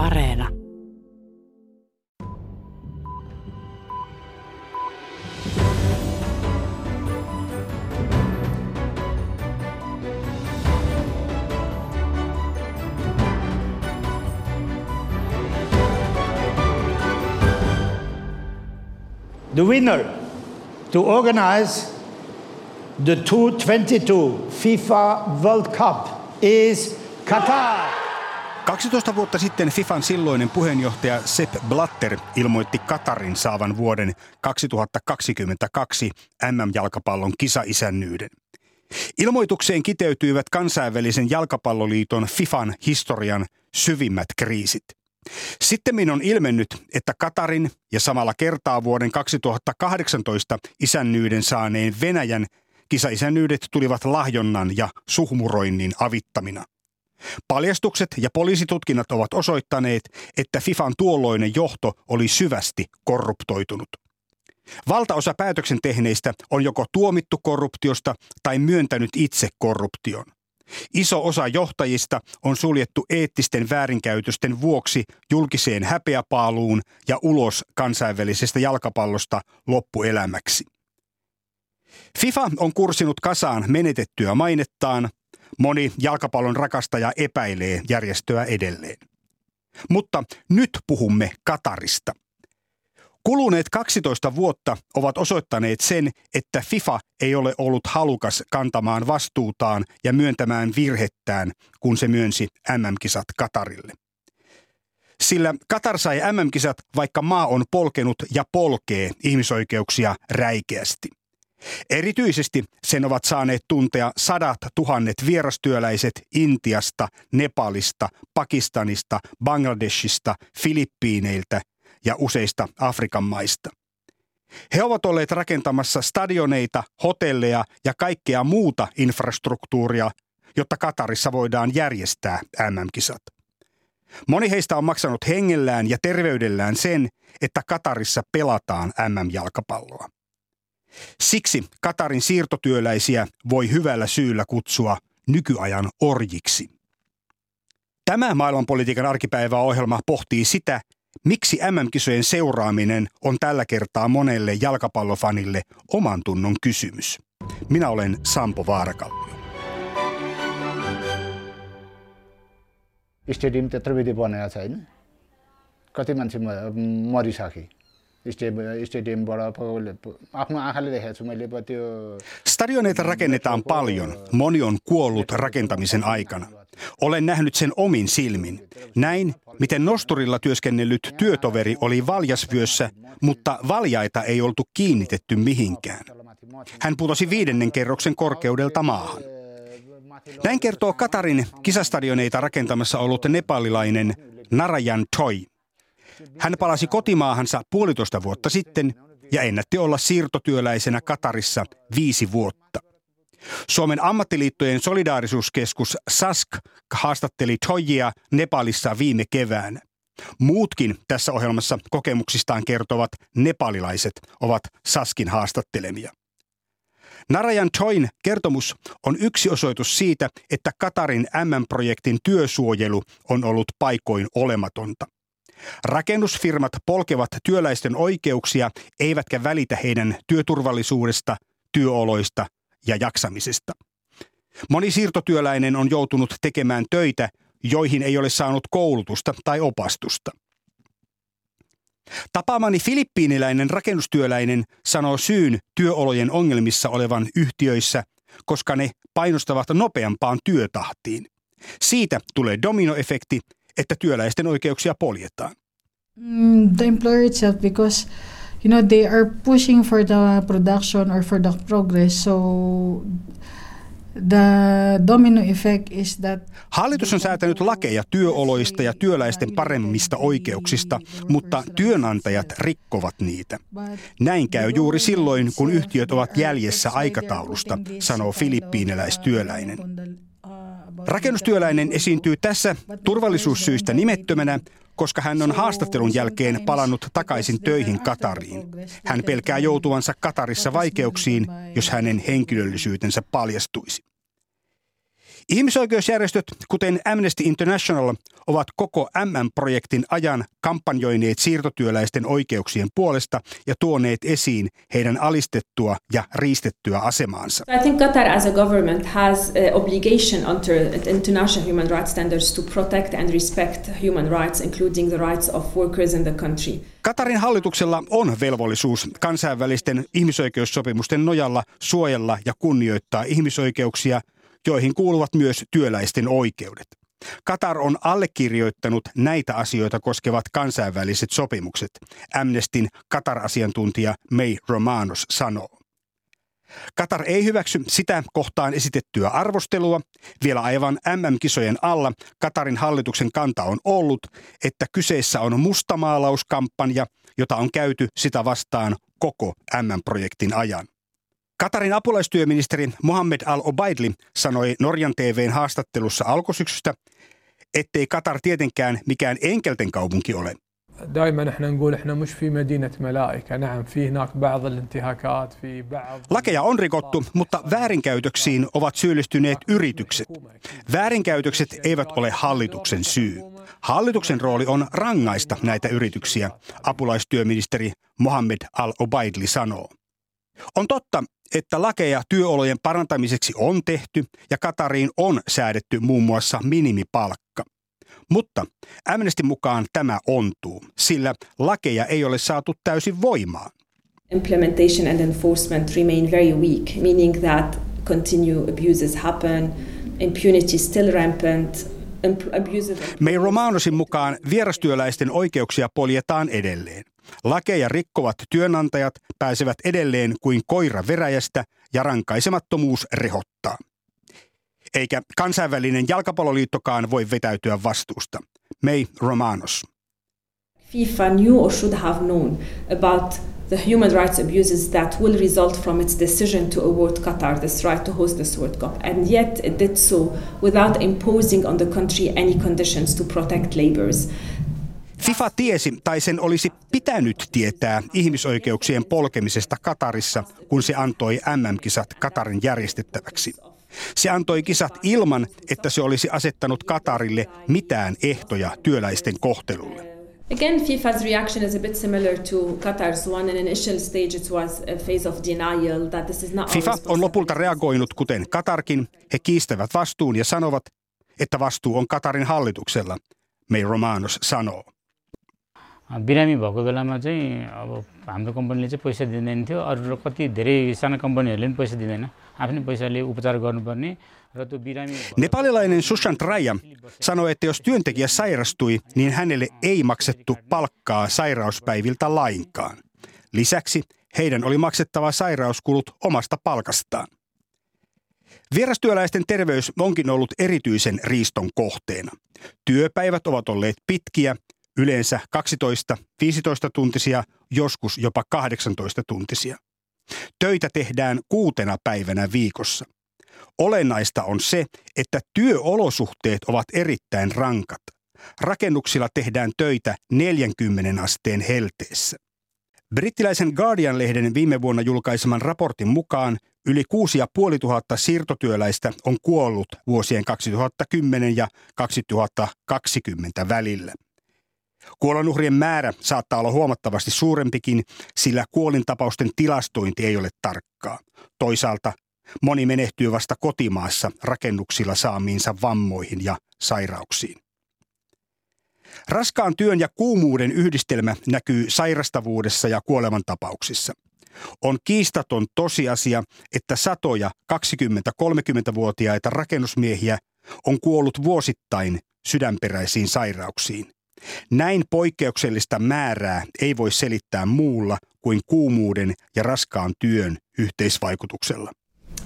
Areena. The winner to organize the 2022 FIFA World Cup is Qatar. 12 vuotta sitten FIFAn silloinen puheenjohtaja Sepp Blatter ilmoitti Katarin saavan vuoden 2022 MM-jalkapallon kisaisännyyden. Ilmoitukseen kiteytyivät kansainvälisen jalkapalloliiton FIFAn historian syvimmät kriisit. Sitten on ilmennyt, että Katarin ja samalla kertaa vuoden 2018 isännyyden saaneen Venäjän kisaisännyydet tulivat lahjonnan ja suhmuroinnin avittamina. Paljastukset ja poliisitutkinnat ovat osoittaneet, että FIFAn tuolloinen johto oli syvästi korruptoitunut. Valtaosa päätöksen tehneistä on joko tuomittu korruptiosta tai myöntänyt itse korruption. Iso osa johtajista on suljettu eettisten väärinkäytösten vuoksi julkiseen häpeäpaaluun ja ulos kansainvälisestä jalkapallosta loppuelämäksi. FIFA on kursinut kasaan menetettyä mainettaan. Moni jalkapallon rakastaja epäilee järjestöä edelleen. Mutta nyt puhumme Katarista – Kuluneet 12 vuotta ovat osoittaneet sen, että FIFA ei ole ollut halukas kantamaan vastuutaan ja myöntämään virhettään, kun se myönsi MM-kisat Katarille. Sillä Katar sai MM-kisat, vaikka maa on polkenut ja polkee ihmisoikeuksia räikeästi. Erityisesti sen ovat saaneet tuntea sadat tuhannet vierastyöläiset Intiasta, Nepalista, Pakistanista, Bangladeshista, Filippiineiltä ja useista Afrikan maista. He ovat olleet rakentamassa stadioneita, hotelleja ja kaikkea muuta infrastruktuuria, jotta Katarissa voidaan järjestää MM-kisat. Moni heistä on maksanut hengellään ja terveydellään sen, että Katarissa pelataan MM-jalkapalloa. Siksi Katarin siirtotyöläisiä voi hyvällä syyllä kutsua nykyajan orjiksi. Tämä maailmanpolitiikan arkipäiväohjelma pohtii sitä, Miksi MM-kisojen seuraaminen on tällä kertaa monelle jalkapallofanille oman tunnon kysymys? Minä olen Sampo Vaarakallio. Stadium त्यत्रो विधि बनाएको छैन कति मान्छे मरिसके stadioneita rakennetaan paljon. Moni on kuollut rakentamisen aikana. Olen nähnyt sen omin silmin. Näin, miten nosturilla työskennellyt työtoveri oli valjasvyössä, mutta valjaita ei oltu kiinnitetty mihinkään. Hän putosi viidennen kerroksen korkeudelta maahan. Näin kertoo Katarin kisastadioneita rakentamassa ollut nepalilainen Narayan Choi. Hän palasi kotimaahansa puolitoista vuotta sitten ja ennätti olla siirtotyöläisenä Katarissa viisi vuotta. Suomen ammattiliittojen solidaarisuuskeskus SASK haastatteli Toijia Nepalissa viime keväänä. Muutkin tässä ohjelmassa kokemuksistaan kertovat nepalilaiset ovat Saskin haastattelemia. Narayan Toin kertomus on yksi osoitus siitä, että Katarin MM-projektin työsuojelu on ollut paikoin olematonta. Rakennusfirmat polkevat työläisten oikeuksia eivätkä välitä heidän työturvallisuudesta, työoloista ja jaksamisesta. Moni siirtotyöläinen on joutunut tekemään töitä, joihin ei ole saanut koulutusta tai opastusta. Tapaamani filippiiniläinen rakennustyöläinen sanoo syyn työolojen ongelmissa olevan yhtiöissä, koska ne painostavat nopeampaan työtahtiin. Siitä tulee dominoefekti, että työläisten oikeuksia poljetaan? Mm, the employer itself because you know they are pushing for the production or for the progress so The domino effect is that Hallitus on säätänyt lakeja työoloista ja työläisten paremmista oikeuksista, mutta työnantajat rikkovat niitä. Näin käy juuri silloin, kun yhtiöt ovat jäljessä aikataulusta, sanoo filippiiniläistyöläinen. Rakennustyöläinen esiintyy tässä turvallisuussyistä nimettömänä, koska hän on haastattelun jälkeen palannut takaisin töihin Katariin. Hän pelkää joutuvansa Katarissa vaikeuksiin, jos hänen henkilöllisyytensä paljastuisi. Ihmisoikeusjärjestöt, kuten Amnesty International, ovat koko MM-projektin ajan kampanjoineet siirtotyöläisten oikeuksien puolesta ja tuoneet esiin heidän alistettua ja riistettyä asemaansa. I think Qatar as a government has an obligation under international human rights standards to protect and respect human rights, including the rights of workers in the country. Katarin hallituksella on velvollisuus kansainvälisten ihmisoikeussopimusten nojalla suojella ja kunnioittaa ihmisoikeuksia – joihin kuuluvat myös työläisten oikeudet. Katar on allekirjoittanut näitä asioita koskevat kansainväliset sopimukset, Amnestin Katar-asiantuntija May Romanos sanoo. Katar ei hyväksy sitä kohtaan esitettyä arvostelua. Vielä aivan MM-kisojen alla Katarin hallituksen kanta on ollut, että kyseessä on mustamaalauskampanja, jota on käyty sitä vastaan koko MM-projektin ajan. Katarin apulaistyöministeri Mohammed Al-Obaidli sanoi Norjan TVn haastattelussa alkusyksystä, ettei Katar tietenkään mikään enkelten kaupunki ole. Lakeja on rikottu, mutta väärinkäytöksiin ovat syyllistyneet yritykset. Väärinkäytökset eivät ole hallituksen syy. Hallituksen rooli on rangaista näitä yrityksiä, apulaistyöministeri Mohammed Al-Obaidli sanoo. On totta, että lakeja työolojen parantamiseksi on tehty ja Katariin on säädetty muun muassa minimipalkka. Mutta Amnesty mukaan tämä ontuu, sillä lakeja ei ole saatu täysin voimaan. Implementation and enforcement remain very weak, meaning that continued abuses happen, impunity still rampant, May Romanosin mukaan vierastyöläisten oikeuksia poljetaan edelleen. Lakeja rikkovat työnantajat pääsevät edelleen kuin koira veräjästä ja rankaisemattomuus rehottaa. Eikä kansainvälinen jalkapalloliittokaan voi vetäytyä vastuusta. May Romanos. FIFA knew or should have known about the human rights abuses that will result from its decision to award Qatar this right to host this World Cup. And yet it did so without imposing on the country any conditions to protect labours. FIFA tiesi tai sen olisi pitänyt tietää ihmisoikeuksien polkemisesta Katarissa, kun se antoi MM-kisat Katarin järjestettäväksi. Se antoi kisat ilman, että se olisi asettanut Katarille mitään ehtoja työläisten kohtelulle. Again, FIFA's reaction is a bit similar to Qatar's one. In initial stage, it was a phase of denial that this is not FIFA on lopulta reagoinut kuten Katarkin. He kiistävät vastuun ja sanovat, että vastuu on Katarin hallituksella, May Romanos sanoo. बिरामी भएको बेलामा चाहिँ अब हाम्रो कम्पनीले चाहिँ पैसा दिँदैन थियो अरू कति धेरै साना कम्पनीहरूले पनि पैसा दिँदैन आफ्नै पैसाले उपचार गर्नुपर्ने र त्यो बिरामी Nepalilainen Sushant Raya sanoi, että jos työntekijä sairastui, niin hänelle ei maksettu palkkaa sairauspäiviltä lainkaan. Lisäksi heidän oli maksettava sairauskulut omasta palkastaan. Vierastyöläisten terveys onkin ollut erityisen riiston kohteena. Työpäivät ovat olleet pitkiä yleensä 12-15 tuntisia, joskus jopa 18 tuntisia. Töitä tehdään kuutena päivänä viikossa. Olennaista on se, että työolosuhteet ovat erittäin rankat. Rakennuksilla tehdään töitä 40 asteen helteessä. Brittiläisen Guardian-lehden viime vuonna julkaiseman raportin mukaan yli 6500 siirtotyöläistä on kuollut vuosien 2010 ja 2020 välillä. Kuolonuhrien määrä saattaa olla huomattavasti suurempikin, sillä kuolintapausten tilastointi ei ole tarkkaa. Toisaalta moni menehtyy vasta kotimaassa rakennuksilla saamiinsa vammoihin ja sairauksiin. Raskaan työn ja kuumuuden yhdistelmä näkyy sairastavuudessa ja kuolemantapauksissa. On kiistaton tosiasia, että satoja 20-30-vuotiaita rakennusmiehiä on kuollut vuosittain sydänperäisiin sairauksiin. Näin poikkeuksellista määrää ei voi selittää muulla kuin kuumuuden ja raskaan työn yhteisvaikutuksella.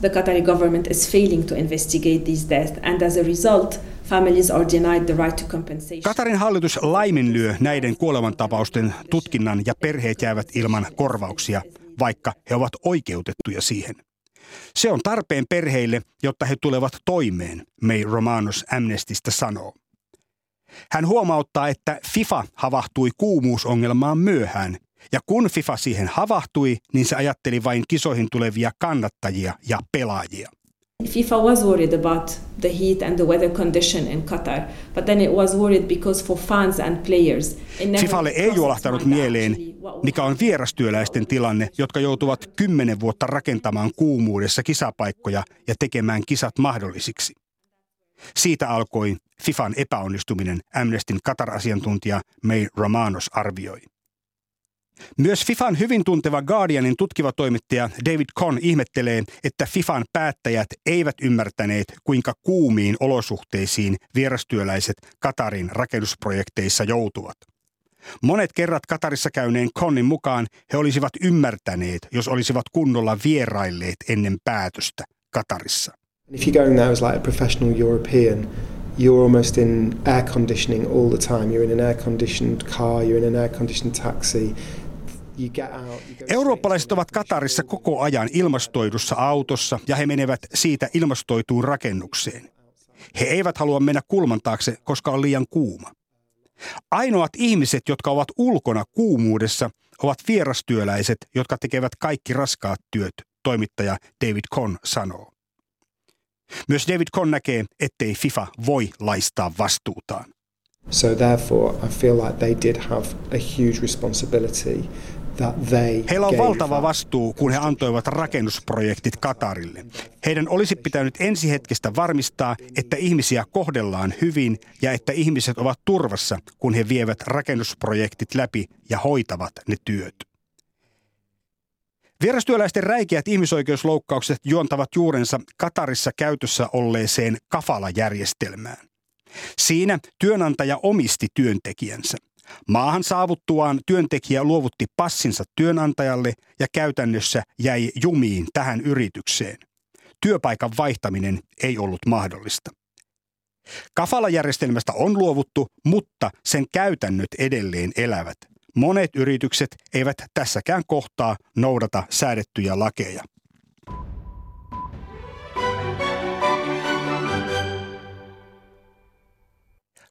The Qatari government is failing to investigate these deaths and as a result families are denied the right to compensation. Katarin hallitus laiminlyö näiden kuolemantapausten tutkinnan ja perheet jäävät ilman korvauksia, vaikka he ovat oikeutettuja siihen. Se on tarpeen perheille, jotta he tulevat toimeen, May Romanos Amnestista sanoo. Hän huomauttaa, että FIFA havahtui kuumuusongelmaan myöhään, ja kun FIFA siihen havahtui, niin se ajatteli vain kisoihin tulevia kannattajia ja pelaajia. FIFA was worried about the heat and the weather condition in Qatar, but then it was worried because for fans and players. FIFAlle ei juolahtanut mieleen, mikä on vierastyöläisten tilanne, jotka joutuvat kymmenen vuotta rakentamaan kuumuudessa kisapaikkoja ja tekemään kisat mahdollisiksi. Siitä alkoi FIFAn epäonnistuminen, Amnestin Qatar-asiantuntija May Romanos arvioi. Myös FIFAn hyvin tunteva Guardianin tutkiva toimittaja David Conn ihmettelee, että FIFAn päättäjät eivät ymmärtäneet, kuinka kuumiin olosuhteisiin vierastyöläiset Katarin rakennusprojekteissa joutuvat. Monet kerrat Katarissa käyneen Connin mukaan he olisivat ymmärtäneet, jos olisivat kunnolla vierailleet ennen päätöstä Katarissa. If you're going there as like a professional European, you're almost in air conditioning all the time. You're in an air conditioned car, you're in an air conditioned taxi. Eurooppalaiset ovat Katarissa koko ajan ilmastoidussa autossa ja he menevät siitä ilmastoituun rakennukseen. He eivät halua mennä kulman taakse, koska on liian kuuma. Ainoat ihmiset, jotka ovat ulkona kuumuudessa, ovat vierastyöläiset, jotka tekevät kaikki raskaat työt, toimittaja David Conn sanoo. Myös David Conn näkee, ettei FIFA voi laistaa vastuutaan. So therefore I feel like they did have a huge responsibility Heillä on valtava vastuu, kun he antoivat rakennusprojektit Katarille. Heidän olisi pitänyt ensi hetkestä varmistaa, että ihmisiä kohdellaan hyvin ja että ihmiset ovat turvassa, kun he vievät rakennusprojektit läpi ja hoitavat ne työt. Vierastyöläisten räikeät ihmisoikeusloukkaukset juontavat juurensa Katarissa käytössä olleeseen kafala-järjestelmään. Siinä työnantaja omisti työntekijänsä. Maahan saavuttuaan työntekijä luovutti passinsa työnantajalle ja käytännössä jäi jumiin tähän yritykseen. Työpaikan vaihtaminen ei ollut mahdollista. Kafala-järjestelmästä on luovuttu, mutta sen käytännöt edelleen elävät. Monet yritykset eivät tässäkään kohtaa noudata säädettyjä lakeja.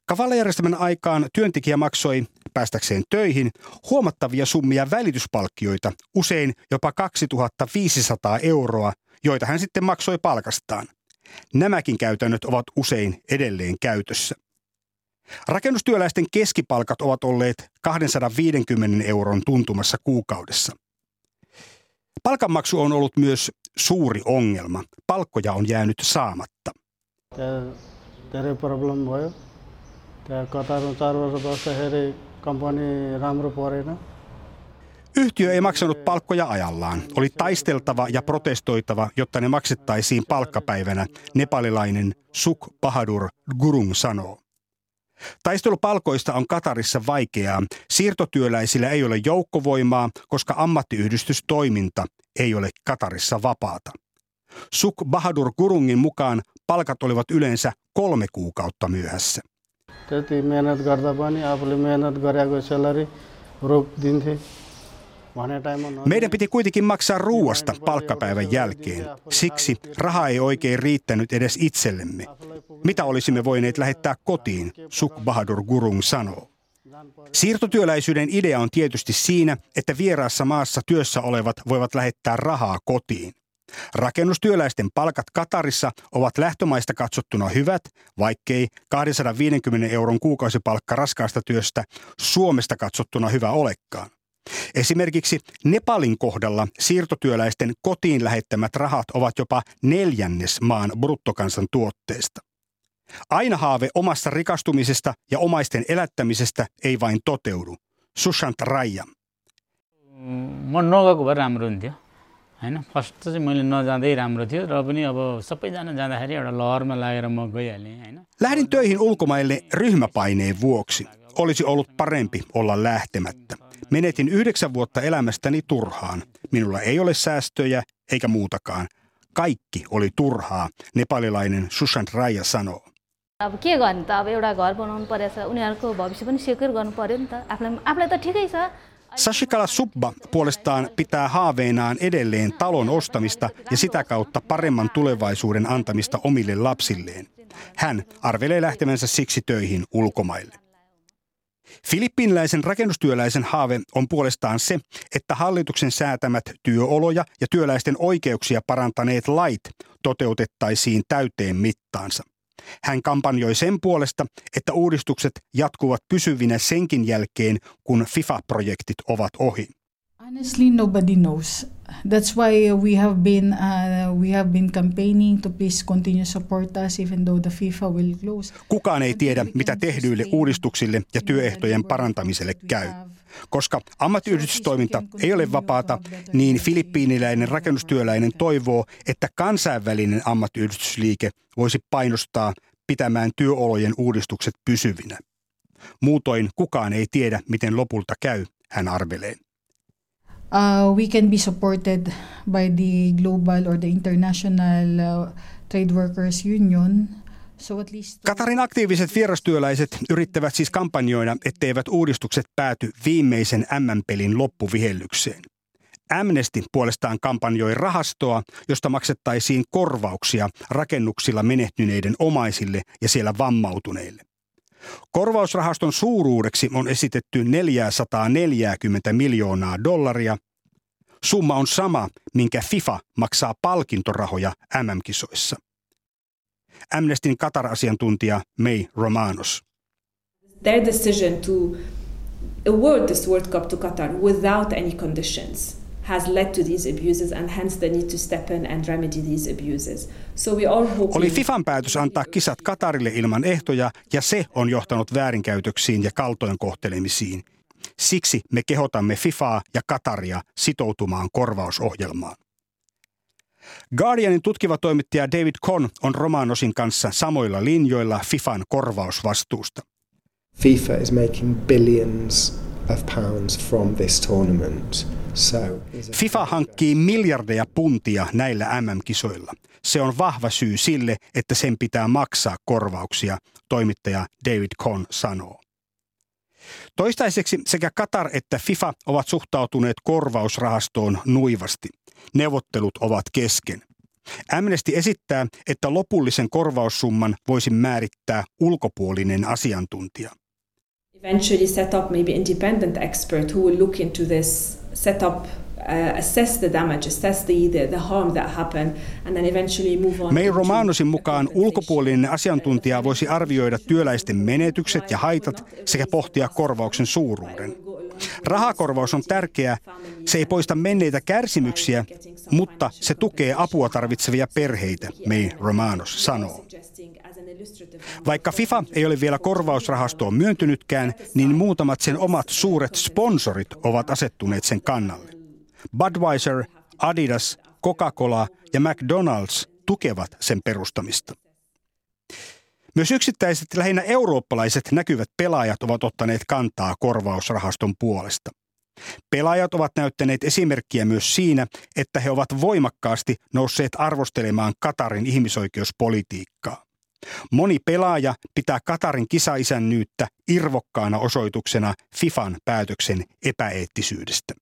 Kavalajärjestelmän aikaan työntekijä maksoi päästäkseen töihin huomattavia summia välityspalkkioita, usein jopa 2500 euroa, joita hän sitten maksoi palkastaan. Nämäkin käytännöt ovat usein edelleen käytössä. Rakennustyöläisten keskipalkat ovat olleet 250 euron tuntumassa kuukaudessa. Palkanmaksu on ollut myös suuri ongelma. Palkkoja on jäänyt saamatta. Tämä problem त्यहाँ कतारमा चार वर्ष बस्दाखेरि कम्पनी राम्रो परेन. Yhtiö ei maksanut palkkoja ajallaan. Oli taisteltava ja protestoitava, jotta ne maksettaisiin palkkapäivänä, nepalilainen Suk Bahadur Gurung sanoo. Taistelu palkoista on Katarissa vaikeaa. Siirtotyöläisillä ei ole joukkovoimaa, koska ammattiyhdistystoiminta ei ole Katarissa vapaata. Suk Bahadur Gurungin mukaan palkat olivat yleensä kolme kuukautta myöhässä. त्यति मेहनत गर्दा पनि आफूले मेहनत गरेको सेलरी रोकिदिन्थे Meidän piti kuitenkin maksaa ruuasta palkkapäivän jälkeen. Siksi raha ei oikein riittänyt edes itsellemme. Mitä olisimme voineet lähettää kotiin, Suk Bahadur Gurung sanoo. Siirtotyöläisyyden idea on tietysti siinä, että vieraassa maassa työssä olevat voivat lähettää rahaa kotiin. Rakennustyöläisten palkat Katarissa ovat lähtömaista katsottuna hyvät, vaikkei 250 euron kuukausipalkka raskaasta työstä Suomesta katsottuna hyvä olekaan. Esimerkiksi Nepalin kohdalla siirtotyöläisten kotiin lähettämät rahat ovat jopa neljännes maan bruttokansan tuotteesta. Aina haave omassa rikastumisesta ja omaisten elättämisestä ei vain toteudu. Sushant Raija. Mä nogako राम्रो huन्थ्यो होइन फर्स्ट चाहिँ मैले नजाँदै राम्रो थियो र पनि अब सबैजना जाँदाखेरि एउटा लहरमा लागेर म गइहालेँ होइन Lähdin töihin ulkomaille ryhmäpaineen vuoksi. Olisi ollut parempi olla lähtemättä. Menetin yhdeksän vuotta elämästäni turhaan. Minulla ei ole säästöjä eikä muutakaan. Kaikki oli turhaa, nepalilainen Sushant Raya sanoo. अब के गर्ने त अब एउटा घर बनाउनु परेछ उनीहरूको भविष्य पनि सेक्युर गर्नु पर्यो नि त आफूलाई आफूलाई त ठिकै छ Sashikala Subba puolestaan pitää haaveenaan edelleen talon ostamista ja sitä kautta paremman tulevaisuuden antamista omille lapsilleen. Hän arvelee lähtemänsä siksi töihin ulkomaille. Filippiiniläisen rakennustyöläisen haave on puolestaan se, että hallituksen säätämät työoloja ja työläisten oikeuksia parantaneet lait toteutettaisiin täyteen mittaansa. Hän kampanjoi sen puolesta, että uudistukset jatkuvat pysyvinä senkin jälkeen, kun FIFA-projektit ovat ohi. Honestly, nobody knows. That's why we have been uh, we have been campaigning to please continue support us even though the FIFA will close. Kukaan ei tiedä, mitä tehdyille uudistuksille ja työehtojen parantamiselle käy. Koska ammattiyhdistystoiminta ei ole vapaata, niin filippiiniläinen rakennustyöläinen toivoo, että kansainvälinen ammattiyhdistysliike voisi painostaa pitämään työolojen uudistukset pysyvinä. Muutoin kukaan ei tiedä, miten lopulta käy, hän arvelee. Uh, we can be supported by the global or the international uh, trade workers union Katarin aktiiviset vierastyöläiset yrittävät siis kampanjoida, etteivät uudistukset pääty viimeisen M-pelin loppuvihellykseen. Amnesty puolestaan kampanjoi rahastoa, josta maksettaisiin korvauksia rakennuksilla menehtyneiden omaisille ja siellä vammautuneille. Korvausrahaston suuruudeksi on esitetty 440 miljoonaa dollaria. Summa on sama, minkä FIFA maksaa palkintorahoja MM-kisoissa. Amnestin Qatar-asiantuntija May Romanos. Their decision to award this World Cup to Qatar without any conditions has led to these abuses and hence they need to step in and remedy these abuses. So we are hoping Oli FIFAn päätös antaa kisat Katarille ilman ehtoja ja se on johtanut väärinkäytöksiin ja kaltoinkohtelemisiin. Siksi me kehotamme FIFAa ja Kataria sitoutumaan korvausohjelmaan. Guardianin tutkiva toimittaja David Conn on Romanosin kanssa samoilla linjoilla FIFAn korvausvastuusta. FIFA is making billions of pounds from this tournament. So, FIFA hankkii miljardeja puntia näillä MM-kisoilla. Se on vahva syy sille, että sen pitää maksaa korvauksia, toimittaja David Conn sanoo. Toistaiseksi sekä Qatar että FIFA ovat suhtautuneet korvausrahastoon nuivasti. Neuvottelut ovat kesken. Amnesty esittää, että lopullisen korvaussumman voisi määrittää ulkopuolinen asiantuntija. Eventually set up maybe independent expert who will look into this, set up uh, assess the damage, assess the, the, the harm that happened, and then eventually move on. May Romanosin mukaan ulkopuolinen asiantuntija voisi arvioida työläisten menetykset ja haitat sekä pohtia korvauksen suuruuden. Rahakorvaus on tärkeä. Se ei poista menneitä kärsimyksiä, mutta se tukee apua tarvitsevia perheitä, May Romanos sanoo. Vaikka FIFA ei ole vielä korvausrahastoon myöntynytkään, niin muutamat sen omat suuret sponsorit ovat asettuneet sen kannalle. Budweiser, Adidas, Coca-Cola ja McDonald's tukevat sen perustamista. Myös yksittäiset lähinnä eurooppalaiset näkyvät pelaajat ovat ottaneet kantaa korvausrahaston puolesta. Pelaajat ovat näyttäneet esimerkkiä myös siinä, että he ovat voimakkaasti nousseet arvostelemaan Katarin ihmisoikeuspolitiikkaa. Moni pelaaja pitää Katarin kisaisännyyttä irvokkaana osoituksena FIFAn päätöksen epäeettisyydestä.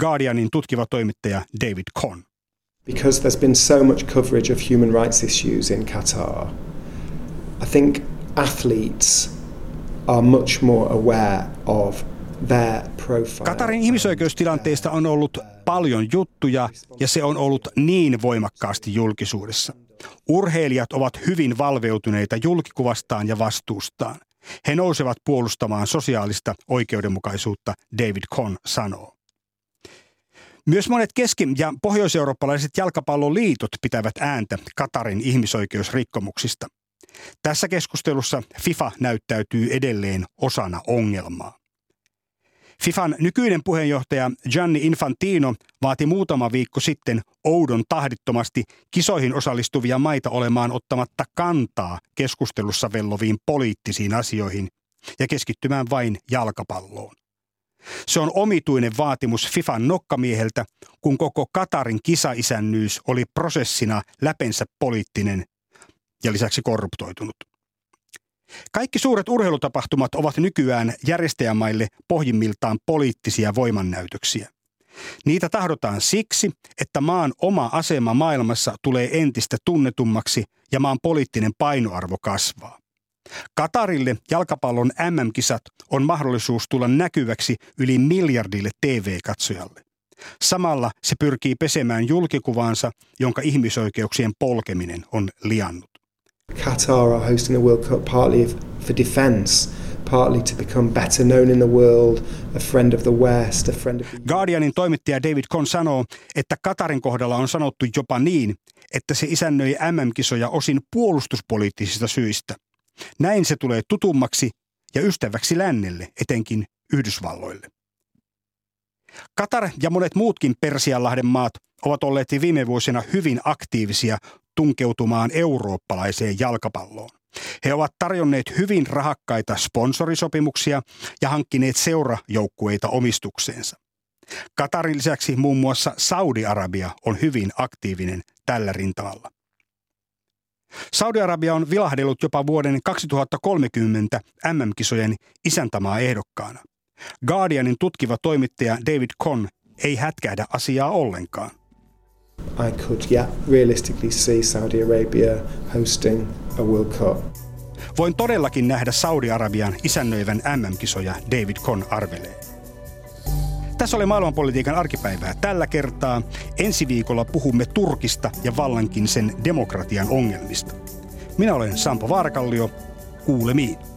Guardianin tutkiva toimittaja David Conn. Because there's been so much coverage of human rights issues in Qatar, I think athletes are much more aware of their profile. Katarin ihmisoikeustilanteesta on ollut paljon juttuja ja se on ollut niin voimakkaasti julkisuudessa. Urheilijat ovat hyvin valveutuneita julkikuvastaan ja vastuustaan. He nousevat puolustamaan sosiaalista oikeudenmukaisuutta, David Conn sanoo. Myös monet keski- ja pohjoiseurooppalaiset jalkapalloliitot pitävät ääntä Katarin ihmisoikeusrikkomuksista. Tässä keskustelussa FIFA näyttäytyy edelleen osana ongelmaa. FIFAn nykyinen puheenjohtaja Gianni Infantino vaati muutama viikko sitten oudon tahdittomasti kisoihin osallistuvia maita olemaan ottamatta kantaa keskustelussa velloviin poliittisiin asioihin ja keskittymään vain jalkapalloon. Se on omituinen vaatimus FIFAn nokkamieheltä, kun koko Katarin kisaisännyys oli prosessina läpensä poliittinen ja lisäksi korruptoitunut. Kaikki suuret urheilutapahtumat ovat nykyään järjestäjämaille pohjimmiltaan poliittisia voimannäytöksiä. Niitä tahdotaan siksi, että maan oma asema maailmassa tulee entistä tunnetummaksi ja maan poliittinen painoarvo kasvaa. Katarille jalkapallon MM-kisat on mahdollisuus tulla näkyväksi yli miljardille TV-katsojalle. Samalla se pyrkii pesemään julkikuvaansa, jonka ihmisoikeuksien polkeminen on liannut. Qatar are hosting the World Cup partly for defence, partly to become better known in the world, a friend of the West, a friend of the... Guardianin toimittaja David Con sanoo, että Katarin kohdalla on sanottu jopa niin, että se isännöi MM-kisoja osin puolustuspoliittisista syistä. Näin se tulee tutummaksi ja ystäväksi lännelle, etenkin Yhdysvalloille. Katar ja monet muutkin Persianlahden maat ovat olleet viime vuosina hyvin aktiivisia tunkeutumaan eurooppalaiseen jalkapalloon. He ovat tarjonneet hyvin rahakkaita sponsorisopimuksia ja hankkineet seurajoukkueita omistukseensa. Katarin lisäksi muun muassa Saudi-Arabia on hyvin aktiivinen tällä rintamalla. Saudi-Arabia on vilahdellut jopa vuoden 2030 MM-kisojen isäntämaa ehdokkaana. Guardianin tutkiva toimittaja David Conn ei hätkähdä asiaa ollenkaan. I could, yeah, realistically see Saudi Arabia hosting a World Cup. Voin todellakin nähdä Saudi-Arabian isännöivän MM-kisoja, David Conn arvelee. Tässä oli maailmanpolitiikan arkipäivää tällä kertaa. Ensi viikolla puhumme Turkista ja vallankin sen demokratian ongelmista. Minä olen Sampo Vaarkallio. Kuulemiin.